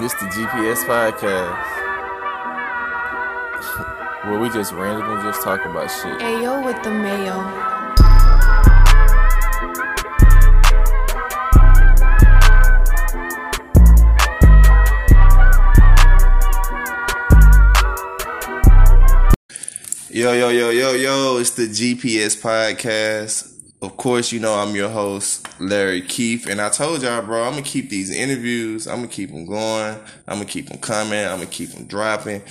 This the GPS podcast. Where we just randomly just talk about shit. Ayo with the mayo. Yo, yo, yo, yo, yo, it's the GPS podcast. Of course, you know I'm your host, Larry Keith, and I told y'all, bro, I'm gonna keep these interviews, I'm gonna keep them going, I'm gonna keep them coming, I'm gonna keep them dropping,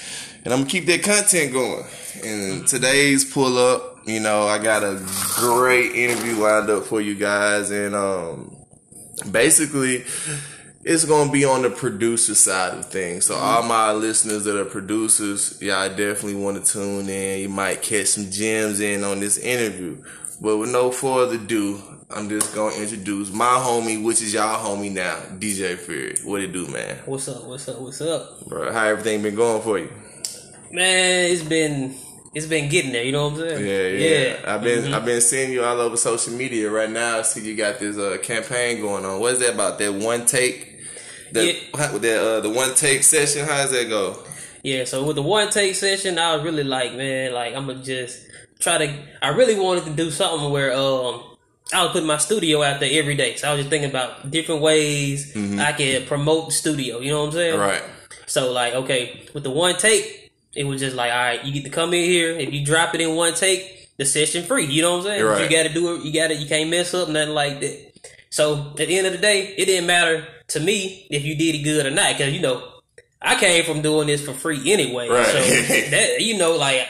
and I'm gonna keep that content going. And today's pull up, you know, I got a great interview lined up for you guys, and um, basically, it's gonna be on the producer side of things. So all my listeners that are producers, yeah, I definitely want to tune in. You might catch some gems in on this interview. But with no further ado, I'm just gonna introduce my homie, which is y'all homie now, DJ Fury. What it do, man? What's up? What's up? What's up? Bro, how everything been going for you? Man, it's been it's been getting there. You know what I'm saying? Yeah, yeah. I've been I've been seeing you all over social media right now. I see you got this uh, campaign going on. What's that about? That one take? That Yeah. that uh, the one take session. How does that go? Yeah. So with the one take session, I was really like, man, like I'm gonna just try to. I really wanted to do something where um. I was putting my studio out there every day, so I was just thinking about different ways I could promote the studio. You know what I'm saying? Mm-hmm. Right. So like, okay, with the one take, it was just like, all right, you get to come in here. If you drop it in one take, the session free. You know what I'm saying? Right. You got to do it. You got to. You can't mess up nothing like that. So at the end of the day, it didn't matter to me if you did it good or not, because you know I came from doing this for free anyway. Right. So that you know, like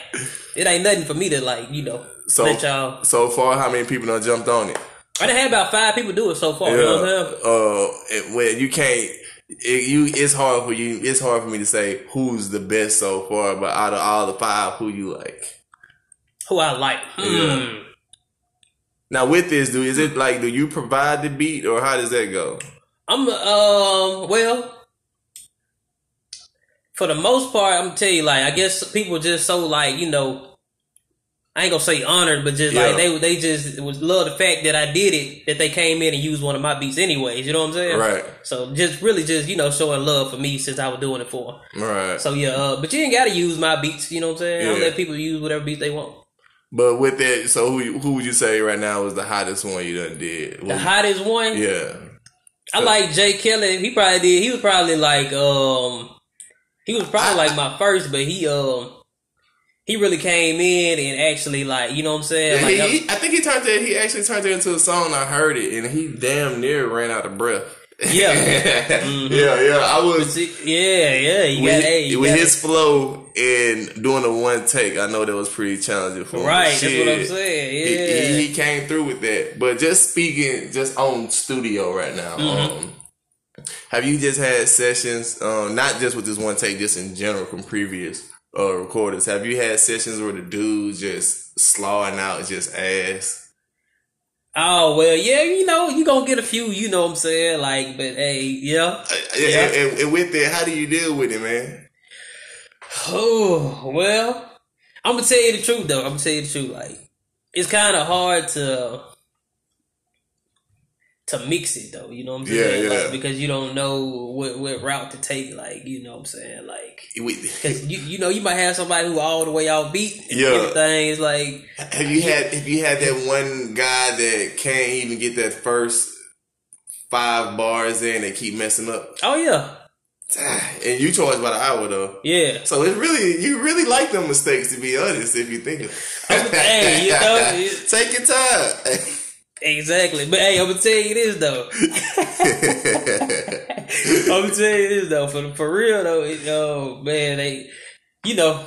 it ain't nothing for me to like you know So let y'all. so far, how many people done jumped on it? I done had about five people do it so far. You know what I'm saying? Uh, it, well, you can't. It, you, it's hard for you. It's hard for me to say who's the best so far. But out of all the five, who you like? Who I like? Hmm. Yeah. Now with this, do is it like do you provide the beat or how does that go? I'm um well for the most part I'm gonna tell you like I guess people just so like you know I ain't gonna say honored but just Yeah. like they they just was love the fact that I did it that they came in and used one of my beats anyways you know what I'm saying Right. so just really just you know showing love for me since I was doing it for 'em. Right. so yeah uh, but you ain't gotta use my beats you know what I'm saying Yeah. let people use whatever beats they want But with that, so who who would you say right now is the hottest one you done did? the hottest one yeah. I like Jay Kelly. He probably did. He was probably like um, he was probably like my first, but he um, he really came in and actually like you know what I'm saying. Yeah, Like, he, I think he turned it. He actually turned it into a song. I heard it, and he damn near ran out of breath. Yeah. Mm-hmm. yeah, yeah. I was yeah, yeah. You with, got hey, you with got his flow and doing a one take. I know that was pretty challenging for him. right. That's what I'm saying. Yeah. He, he came through with that. But just speaking, just on studio right now. Mm-hmm. Um, have you just had sessions, um, not just with this one take, just in general from previous uh, recorders? Have you had sessions where the dude just slawing out just ass? oh well, yeah. You know, you gonna get a few. You know what I'm saying? Like, but hey, yeah. And, and, and with that, how do you deal with it, man? Oh well, I'm gonna tell you the truth though. I'm gonna tell you the truth. Like, it's kind of hard to to mix it though. You know what I'm saying? Yeah, yeah. Like, because you don't know what what route to take. Like, you know what I'm saying? Like, because you you know you might have somebody who all the way out beat. And Yeah. Everything is like, Have you had if you had that one guy that can't even get that first five bars in and keep messing up? oh yeah, ah, And you charge by the hour though. yeah. So it's really you really like them mistakes to be honest if you think of it. Hey, you know, it- Take your time. Exactly. But hey, I'm gonna tell you this though. I'm gonna tell you this though, for for real though, it, oh man, they, you know,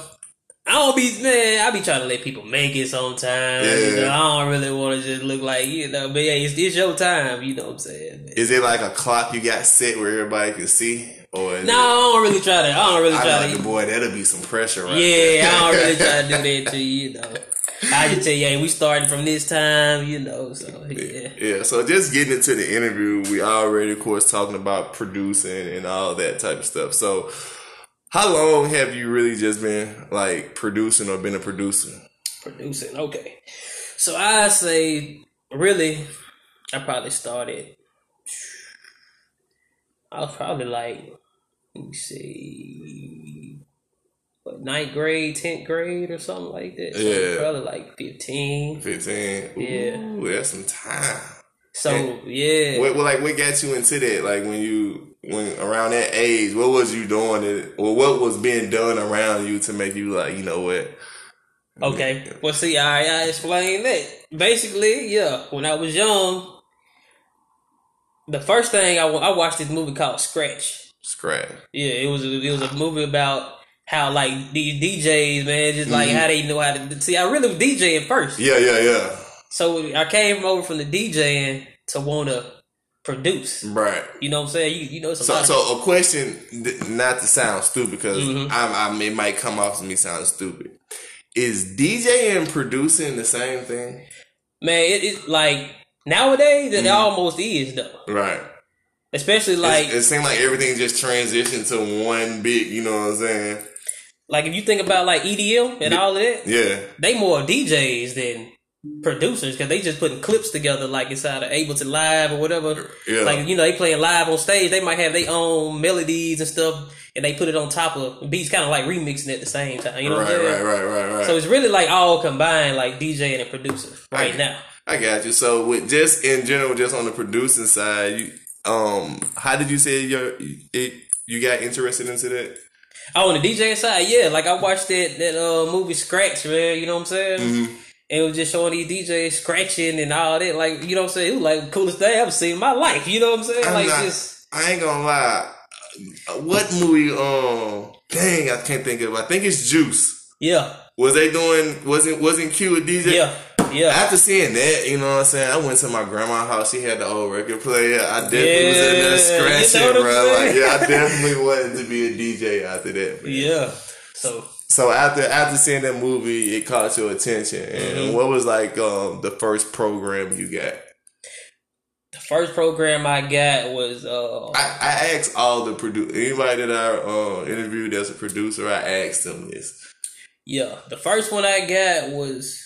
I don't be man, I be trying to let people make it sometimes. You know, I don't really want to just look like you know, but yeah, it's, it's your time. You know what I'm saying? Is it like a clock you got set where everybody can see? Or No, it- I don't really try to. I don't really I try to. boy, that'll be some pressure right Yeah, I don't really try to do that to you. You know, I just tell you, hey, we started from this time. You know, so yeah. Yeah, so just getting into the interview, we already, of course, talking about producing and all that type of stuff. So, how long have you really just been like producing or been a producer? producing. Okay, so I say really, I probably started. I was probably like let me see, what ninth grade, tenth grade, or something like that. So Yeah. probably like fifteen. 15. Yeah. That's some time. So And yeah, What, what, like, what got you into that? Like, when you, when around that age, what was you doing? That, or what was being done around you to make you like, you know what? Okay. Well, see, I I explain that. Basically, yeah, when I was young, the first thing I, I watched this movie called Scratch. Scratch. Yeah, it was a, it was a movie about how like these DJs, man, just like how they know how to. See, I really was DJing first, Yeah, yeah, yeah. so I came over from the DJing to want to produce. Right. You know what I'm saying? You you know it's So, of- so a question, not to sound stupid, because Mm-hmm. I'm, I'm, it might come off to me sounding stupid. Is DJ and producing the same thing? man, it, it like nowadays Mm-hmm. it almost is though, Right. especially like it, it seemed like everything just transitioned to one big. You know what I'm saying? Like if you think about like EDM and all of that. Yeah. they more DJs than producers because they just putting clips together like inside of Ableton Live or whatever. Yeah. Like you know, they playing live on stage. They might have their own melodies and stuff, and they put it on top of beats, kind of like remixing at the same time. You know Right, what I'm right, saying? right, right, right. So it's really like all combined, like DJ and producer right I- now. I got you. So with just in general, just on the producing side, you um, how did you say your it, you got interested into that? Oh, on the DJ side, yeah. Like I watched that that uh, movie Scratch, man. You know what I'm saying? Mm-hmm. And it was just showing these DJs scratching and all that. Like you know what I'm saying? It was like the coolest thing I ever seen in my life. You know what I'm saying? I'm like not- just I ain't gonna lie. What movie? Um, dang, I can't think of. I think it's Juice. yeah, Was they doing? Wasn't wasn't Q a DJ? yeah, yeah. After seeing that, you know what I'm saying, I went to my grandma's house. She had the old record player. I definitely was in there Yeah, scratching, you know bro. Like, yeah, I definitely wanted to be a DJ after that. man. Yeah. So So after after seeing that movie, it caught your attention. And Mm-hmm. what was like um, the first program you got? the first program I got was uh I, I asked all the produ anybody that I uh, interviewed as a producer. I asked them this. yeah, the first one I got was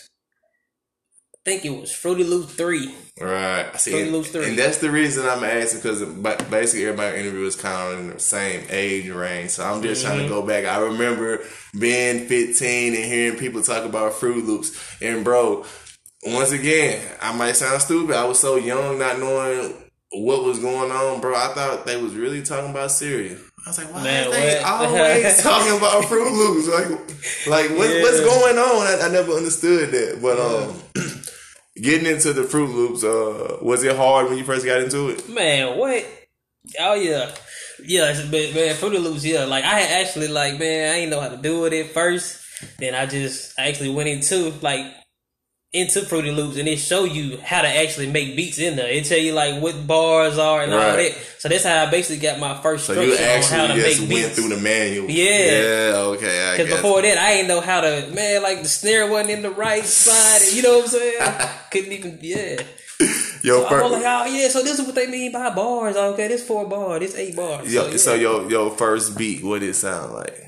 think it was Fruity Loop three. Right. I see, Fruity and, Loops three. and that's the reason I'm asking because basically everybody interviewed is kind of in the same age range. So I'm just trying to Mm-hmm. go back. I remember being 15 and hearing people talk about Fruit Loops. And bro, once again, I might sound stupid. I was so young, not knowing what was going on, bro. I thought they was really talking about cereal. I was like, why Man, are they what? always talking about Fruit Loops? Like, like what, Yeah. what's going on? I, I never understood that. But um, getting into the Fruit Loops, uh, was it hard when you first got into it? Man, what? Oh yeah. Yeah, but man, Fruity Loops, yeah. Like I had actually like, man, I didn't know how to do it at first. Then I just I actually went into like into Fruity Loops and it show you how to actually make beats in there. It tell you like what bars are and all that. So that's how I basically got my first So structure you on how to just make went beats. through the manual. Yeah. Yeah. Okay. Because before that, I didn't know how to, man, like the snare wasn't in the right spot. And, you know what I'm saying? Couldn't even, yeah. Yo, I fir- like, oh, yeah, so this is what they mean by bars. Okay, this four bar, this eight bars. yo, so, yeah. so your your first beat, what did it sound like?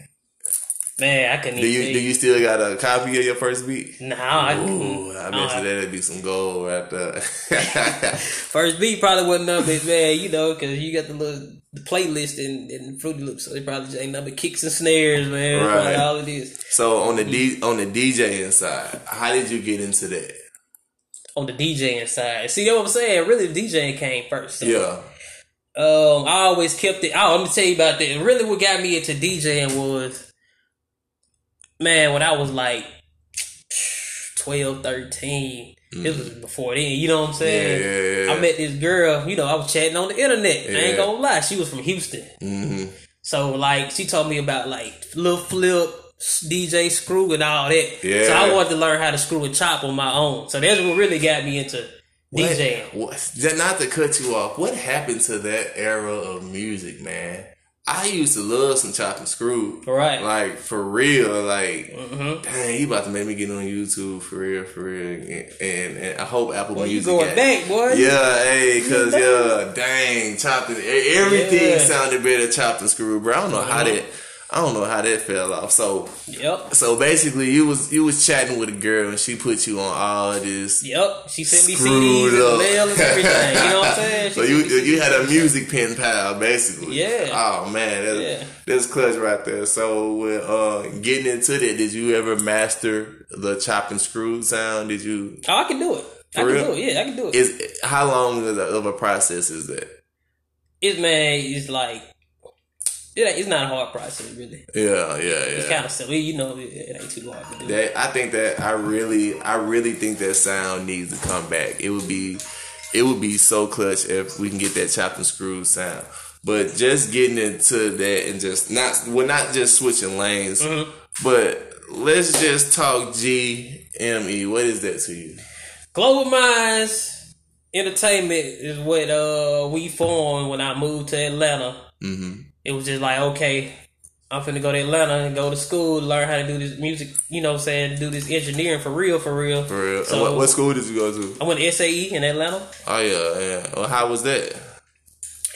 Man, I couldn't Do you do you still got a copy of your first beat? Nah, I, Ooh, I bet you that'd be some gold right there. First beat probably wasn't up it, man, you know, because you got the little the playlist in, in Fruity Loops, so they probably just ain't nothing but kicks and snares, man. Right. All it is. so on the D on the DJing side, how did you get into that? On the DJing side. See, you know what I'm saying? Really, the DJing came first. so. Yeah. Um, I always kept it. Oh, let me tell you about that. Really, what got me into DJing was, man, when I was like 12, 13. This was before then. You know what I'm saying? Mm. Yeah, yeah, yeah. I met this girl. You know, I was chatting on the internet. I ain't gonna lie. She was from Houston. hmm So like, she told me about like Lil Flip, DJ Screw, and all that. Yeah. So I wanted to learn how to screw and chop on my own. So that's what really got me into DJing. What, what, not to cut you off, what happened to that era of music, man? I used to love some chop and screw. Right. Like, for real. Like, Mhm. dang, he about to make me get on YouTube for real, for real. And, and, and I hope Apple Well, you Music. going got- back, boy? Yeah, hey, cause yeah, dang, chopped and everything Yeah. sounded better chopped and screwed, bro. I don't know how Mhm. that. I don't know how that fell off. So Yep. so basically, you was you was chatting with a girl and she put you on all this. Yep. She sent me CDs up. and mail and everything. You know what I'm saying? She So you you had a music pen pal basically. Yeah. Oh man, that's, Yeah. that's clutch right there. So with uh, getting into that, did you ever master the chop and screw sound? Did you? Oh, I can do it. I For can real? do it. Yeah, I can do it. Is how long of a, process is that? It's man, it's like it ain't, it's not a hard process really. Yeah, yeah, yeah. It's kind of silly, you know. It, it ain't too hard to do. That I think that I really, I really think that sound needs to come back. It would be, it would be so clutch if we can get that chopped and screwed sound. But just getting into that and just not, we're not just switching lanes, Mm-hmm. but let's just talk GME. What is that to you? Global Minds Entertainment is what uh we formed when I moved to Atlanta. Mm-hmm. It was just like okay. I'm finna go to Atlanta and go to school, learn how to do this music, you know what I'm saying, do this engineering for real, for real. For real. So- what, what school did you go to? I went to SAE in Atlanta. Oh yeah, yeah. Well, how was that?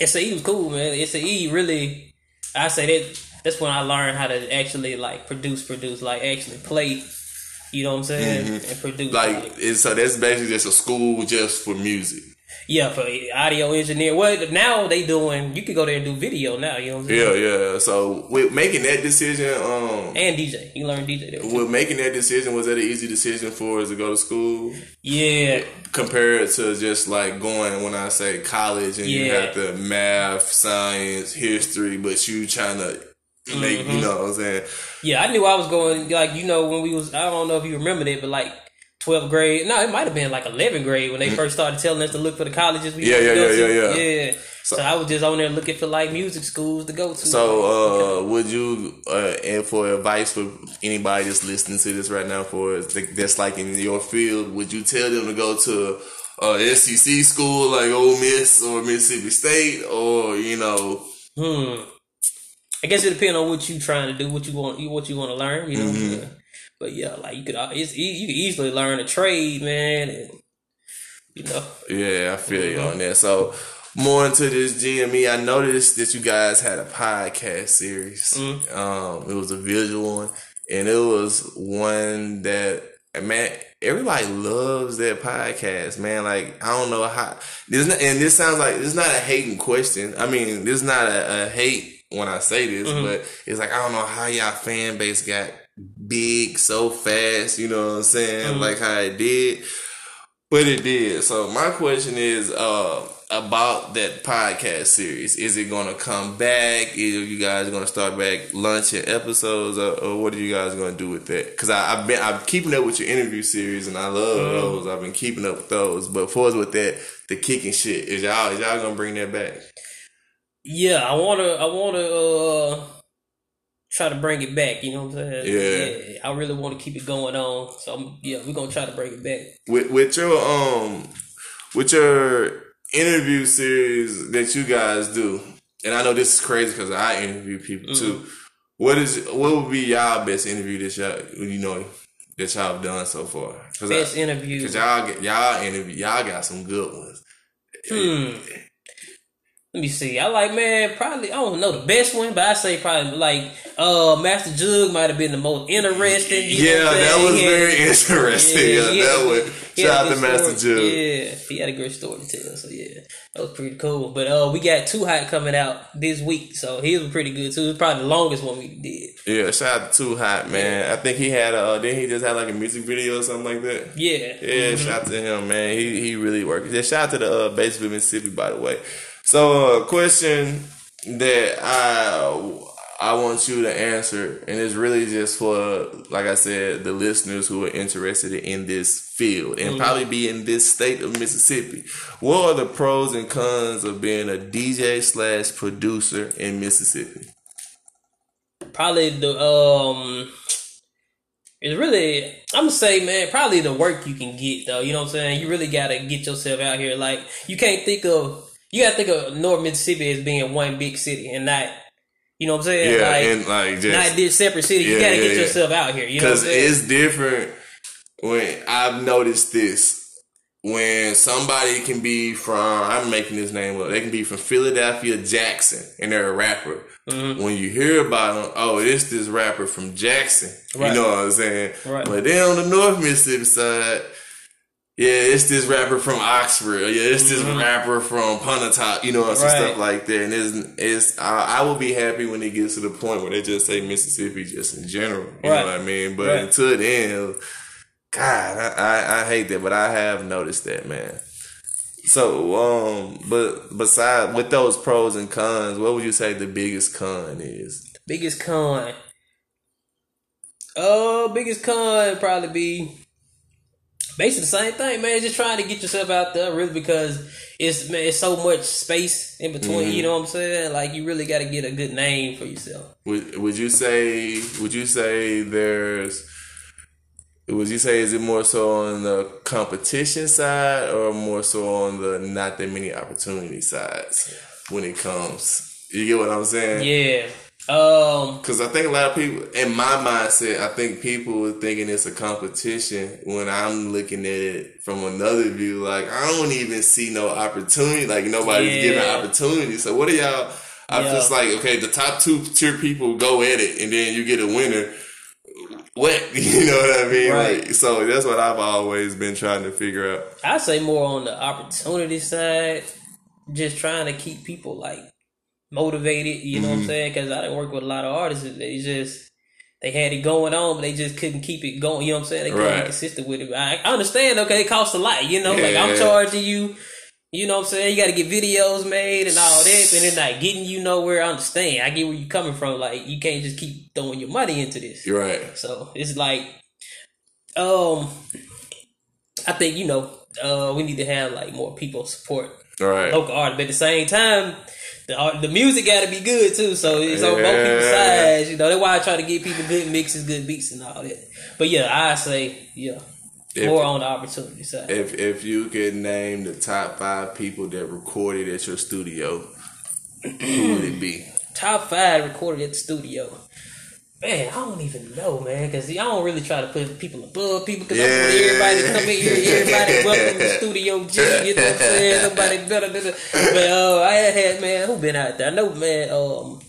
SAE was cool, man. SAE really, I say that that's when I learned how to actually like produce, produce, like actually play. You know what I'm saying? Mm-hmm. And produce. Like, like- it's, so that's basically just a school just for music. Yeah, for audio engineer. Well, now they doing. You could go there and do video now. You know what I'm saying? Yeah, yeah. So with making that decision, um, And DJ, you learn DJ there. with making that decision, was that an easy decision for us to go to school Yeah, compared to just like going when I say college and you have the math, science, history, but you trying to make, Mm-hmm. you know what I'm saying? yeah. I knew I was going. Like you know, when we was, I don't know if you remember that, but like. 12th grade, no, it might have been like 11th grade when they first started telling us to look for the colleges. We Mm-hmm. Yeah, wanted to yeah, go yeah, to. yeah, yeah. yeah. So, I was just on there looking for like music schools to go to. So, uh, would you, uh, and for advice for anybody that's listening to this right now, for that's like in your field, would you tell them to go to uh, SEC school like Ole Miss or Mississippi State, or you know, Hmm. I guess it depends on what you trying to do, what you want, what you want to learn. You know. Mm-hmm. But yeah, like you could, uh, it's you could easily learn a trade, man, and you know. Yeah, I feel you on that. So more into this GME, I noticed that you guys had a podcast series. Mm-hmm. Um, it was a visual one, and it was one that man, everybody loves that podcast. Man, like I don't know how this, not, and this sounds like this is not a hating question. I mean, this is not a, a hate when I say this, Mm-hmm. but it's like I don't know how y'all fan base got big so fast. You know what I'm saying? Mm-hmm. Like how it did. But it did. So my question is uh, about that podcast series. Is it going to come back? Is you guys going to start back launching episodes, or, or what are you guys going to do with that? Because I've been I'm keeping up with your interview series, and I love those. I've been keeping up with those. But for us with that, the kicking shit is y'all is y'all going to bring that back? Yeah, I wanna, I wanna uh try to bring it back. You know what I'm saying? Yeah. I really want to keep it going on. So I'm, yeah, we're gonna try to bring it back. with with your um with your interview series that you guys do, and I know this is crazy because I interview people too. What is what would be y'all best interview that y'all you know that y'all have done so far? Best I, interview. Cause y'all y'all interview y'all got some good ones. Hmm. Let me see. I like man, probably I don't know the best one, but I say probably like uh Master Jug might have been the most interesting. you Yeah, that was very interesting. Yeah, had- that was. he Shout out to Master story. Jug. Yeah, he had a great story to tell. So yeah, that was pretty cool. But uh, we got Too Hot coming out this week, so he was pretty good too. It was probably the longest one we did. Yeah, shout out to Too Hot man. I think he had uh, then he just had like a music video or something like that. Yeah, Yeah, shout out to him, man. He he really worked. Yeah, shout out to the uh, Batesville, Mississippi, by the way. So, a question that I I want you to answer, and it's really just for, like I said, the listeners who are interested in this field and probably be in this state of Mississippi. What are the pros and cons of being a DJ slash producer in Mississippi? probably the um. It's really, I'm gonna say, man, probably the work you can get though. You know what I'm saying? You really gotta get yourself out here. Like, you can't think of, you gotta think of North Mississippi as being one big city and not, you know what I'm saying? Yeah, like, and like just not this separate city. You gotta yeah, get yeah. yourself out here. You know what I'm Because it's different when I've noticed this. when somebody can be from I'm making this name up. They can be from Philadelphia Jackson and they're a rapper. Mm-hmm. When you hear about them, oh, it's this rapper from Jackson. Right. You know what I'm saying? Right. But then on the North Mississippi side, yeah, it's this rapper from Oxford. Yeah, it's this rapper from Pontotoc. You know, some Mm-hmm. Right. stuff like that. And it's, it's I, I will be happy when it gets to the point where they just say Mississippi just in general. You Right. know what I mean? But Right. until then, God, I, I, I hate that, but I have noticed that, man. So, um, but besides with those pros and cons, what would you say the biggest con is? Biggest con. Oh, biggest con probably be basically the same thing, man. Just trying to get yourself out there, really, because it's man, it's so much space in between. You mm-hmm. know what I'm saying? Like you really got to get a good name for yourself. Would would you say would you say there's would you say is it more so on the competition side or more so on the not that many opportunity sides when it comes? You get what I'm saying? Yeah. Um. Because I think a lot of people, in my mindset, I think people are thinking it's a competition when I'm looking at it from another view. Like, I don't even see no opportunity. Like, nobody's Yeah. giving opportunity. So, what are y'all? I'm Yeah. just like, okay, the top two tier people go at it, and then you get a winner. What? You know what I mean? Right. Like, so, that's what I've always been trying to figure out. I say more on the opportunity side, just trying to keep people like motivated. You know Mm-hmm. what I'm saying? Because I didn't work with a lot of artists. They just they had it going on, but they just couldn't keep it going. You know what I'm saying? They couldn't Right. be consistent with it. I, I understand. Okay, it costs a lot. You know, like I'm charging you. You know what I'm saying? You got to get videos made and all that, and then not getting you nowhere. I understand. I get where you're coming from. Like you can't just keep throwing your money into this. You're right. So it's like, um, I think you know, uh, we need to have like more people support All right. local art, but at the same time, the uh, the music got to be good too. So it's on both people's sides. You know, that's why I try to get people good mixes, good beats, and all that. But yeah, I say yeah, If- more on the opportunity side. If if you could name the top five people that recorded at your studio, who would it be? Top five recorded at the studio. Man, I don't even know, man, because I don't really try to put people above people. Because I want Yeah. everybody to come in here, everybody welcome to Studio G. You know what I'm saying? Nobody better than it. But uh, I had, had man, who been out there? I know, man. Um,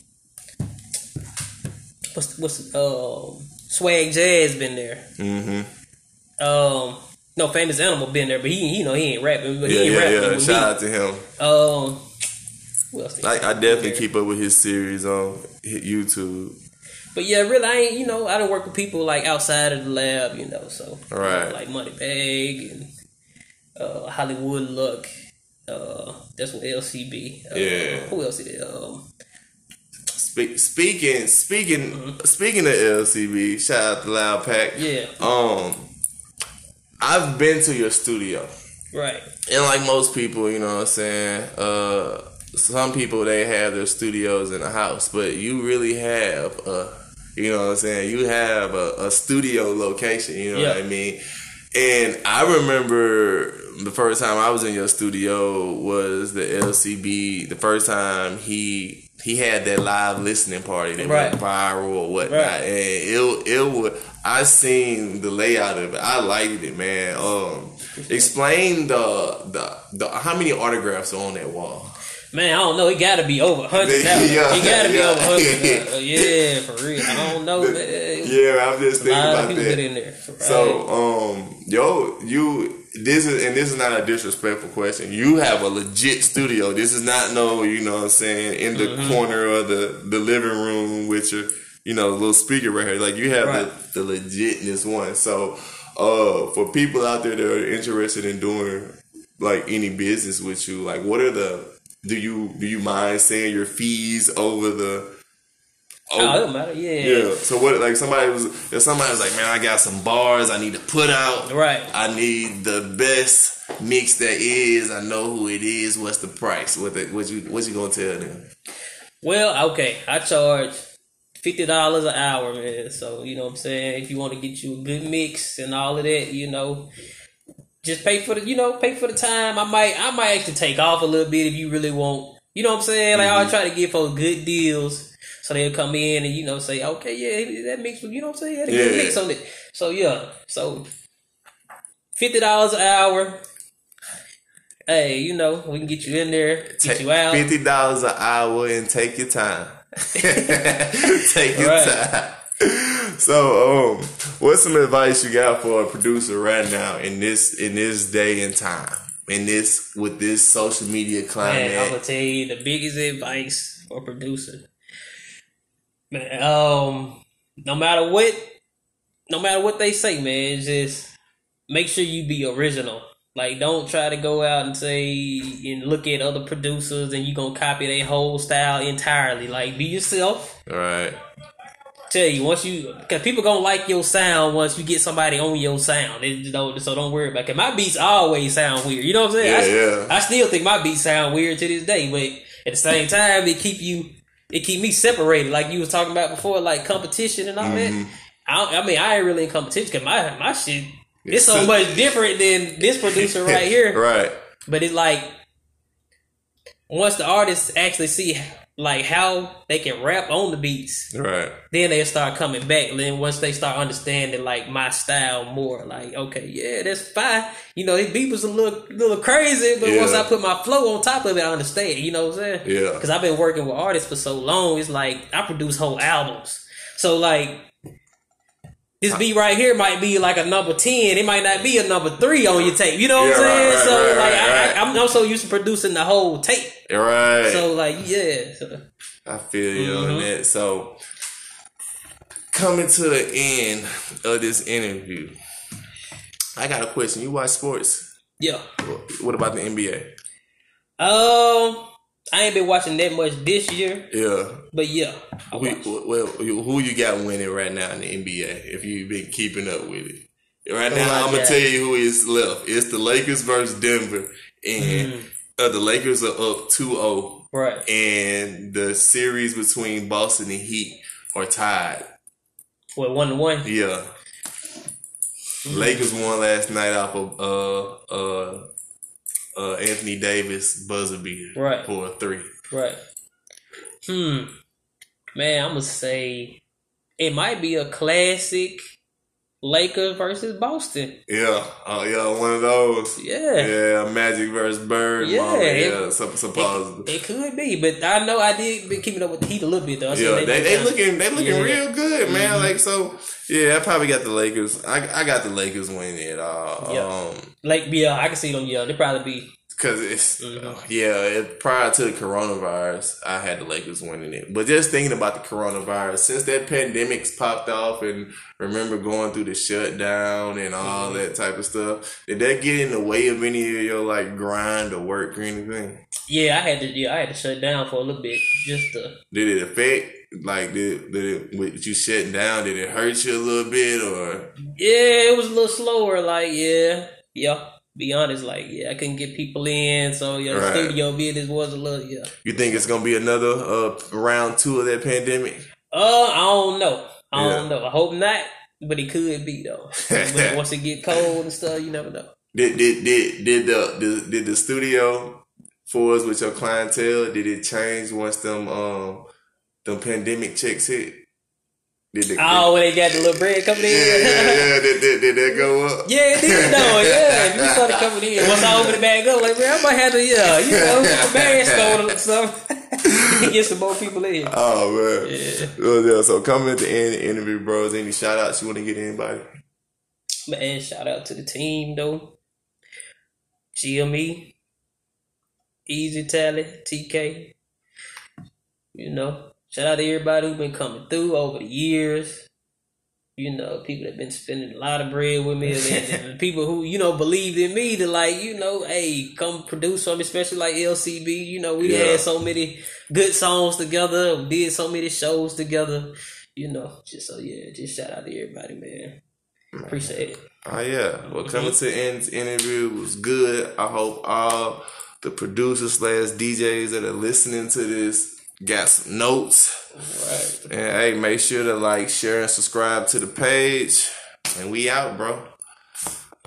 what's what's um Swag Jazz been there. Mm-hmm. Um, no, Famous Animal been there, but he, you know, he ain't rapping. But Yeah, he ain't yeah, rapping yeah. Shout out to him. Um, who else? I, I definitely keep up with his series on hit YouTube. But yeah, really, I ain't. You know, I don't work with people like outside of the lab. You know, so you know, Right. like Moneybag and uh, Hollywood Luck. Uh, that's what LCB. Uh, Yeah. Who else is it? Um, Spe- speaking, speaking, speaking of LCB, shout out to Loud Pack. yeah. Um, I've been to your studio, Right. and like most people, you know what I'm saying. Uh, some people they have their studios in a house, but you really have a, you know what I'm saying. You have a, a studio location. You know Yeah. what I mean. And I remember the first time I was in your studio was the LCB. The first time he he had that live listening party that Right. went viral or whatnot, Right. and it it was. I seen the layout of it. I liked it, man. Um, explain the the the how many autographs are on that wall. Man, I don't know. It got to be over hundred now. Yeah, it got to be yeah. over hundred. Yeah, for real. I don't know, man. Yeah, I'm just thinking about that. in there. Right. So, um, yo, you this is and this is not a disrespectful question. You have a legit studio. This is not no, you know what I'm saying, in the Mm-hmm. corner of the the living room with your, you know, little speaker right here. Like you have Right. the, the legitness one. So, uh, for people out there that are interested in doing like any business with you, like what are the do you do you mind saying your fees over the oh, it don't matter. Yeah. yeah. So what? Like somebody was, if somebody was like, "Man, I got some bars I need to put out. Right. I need the best mix that is. I know who it is. What's the price? What? The, what you? What you gonna tell them? Well, okay, I charge fifty dollars an hour, man. So you know what I'm saying. If you want to get you a good mix and all of that, you know, just pay for the, you know, pay for the time. I might, I might actually take off a little bit if you really want. You know what I'm saying? Like I try to give for good deals, so they'll come in and you know say, okay, yeah, that mix, you know what I'm saying? Had a good Yeah. mix on it. So yeah, so fifty dollars an hour. hey, you know, we can get you in there, get Take you out. Fifty dollars an hour and take your time. take your Right. time. So, um, what's some advice you got for a producer right now in this in this day and time? In this with this social media climate? Man, I'm gonna tell you the biggest advice for a producer. Man, um, no matter what, no matter what they say, man, just make sure you be original. Like, don't try to go out and say and look at other producers and you gonna copy their whole style entirely. Like, be yourself. right. Tell you once you, cause people gonna like your sound once you get somebody on your sound. It, don't, so don't worry about it. my beats always sound weird. You know what I'm saying? Yeah, I, yeah. I still think my beats sound weird to this day, but at the same time, it keep you, it keep me separated. Like you was talking about before, like competition and all Mm-hmm. that. I, I mean, I ain't really in competition because my my shit it's so much different than this producer right here. right. But it's like once the artists actually see like how they can rap on the beats, Right. then they start coming back. Then once they start understanding like my style more, like okay, yeah, that's fine. You know, his beat was a little little crazy, but once I put my flow on top of it, I understand. You know what I'm saying? Yeah. Because I've been working with artists for so long. It's like I produce whole albums, so like. This beat right here might be like a number ten. It might not be a number three on your tape. You know what Yeah, I'm saying? right, right, so right, like, I. I, I'm, I'm so used to producing the whole tape. Right. So like, yeah. I feel you Mm-hmm. on that. So, coming to the end of this interview, I got a question. You watch sports? yeah. What about the NBA? Um, I ain't been watching that much this year, Yeah. but yeah, I Who, well, who you got winning right now in the NBA? If you've been keeping up with it, right now I I'm gonna tell you who is left. It's the Lakers versus Denver, and Mm. uh, the Lakers are up 2-0, right. and the series between Boston and Heat are tied. Well, one to one. Yeah. Lakers won last night off of uh uh uh Anthony Davis buzzer beater Right. for a three. Right. Hmm. Man, I'm gonna say it might be a classic Lakers versus Boston. Yeah, oh yeah, one of those. Yeah. Yeah, Magic versus Bird. Yeah, moment. it- yeah, sup- supposedly. It could be, but I know I did been keeping up with the Heat a little bit though. I Yeah, they, been they looking they looking Yeah. Mm-hmm. real good, man. Like so, yeah, I probably got the Lakers. I I got the Lakers winning it all. Yeah. Um, like yeah, I can see them. Yeah, they probably be Cause it's Mm-hmm. yeah. It, prior to the coronavirus, I had the Lakers winning it. But just thinking about the coronavirus, since that pandemic's popped off, and remember going through the shutdown and all Mm-hmm. that type of stuff, did that get in the way of any of your like grind or work or anything? Yeah, I had to. Yeah, I had to shut down for a little bit just to. Did it affect like did, did it with you shutting down? Did it hurt you a little bit or? Yeah, it was a little slower. Like yeah, yeah. Be honest, like yeah, I couldn't get people in, so yeah, the Right. studio business was a little yeah. You think it's gonna be another uh, round two of that pandemic? Uh, I don't know. I don't know. I hope not, but it could be though. But once it get cold and stuff, you never know. Did did did did the did, did the studio for us with your clientele? Did it change once them um them pandemic checks hit? Did the, Oh, when they got the little bread coming in. yeah yeah yeah did, did, did that go up? Yeah, it did though. Yeah, you saw started coming in. Once I opened the bag up, like, man, I might have to, yeah, you know, a bag stole or something. Get some more people in. Oh man. Yeah. Well, yeah, so coming at the end of the interview, bros. Any shout outs you want to get anybody? Man, shout out to the team though. GME, Easy Tally, TK. You know, shout out to everybody who's been coming through over the years. You know, people that been spending a lot of bread with me, and, people who you know believed in me to like, you know, hey, come produce something, especially like LCB. You know, we Yeah. had so many good songs together, we did so many shows together. You know, just so yeah, just shout out to everybody, man. Appreciate it. Oh yeah. Well, mm-hmm. coming to the end interview was good. I hope all the producers slash DJs that are listening to this got some notes. Right. And hey, make sure to like, share, and subscribe to the page. And we out, bro.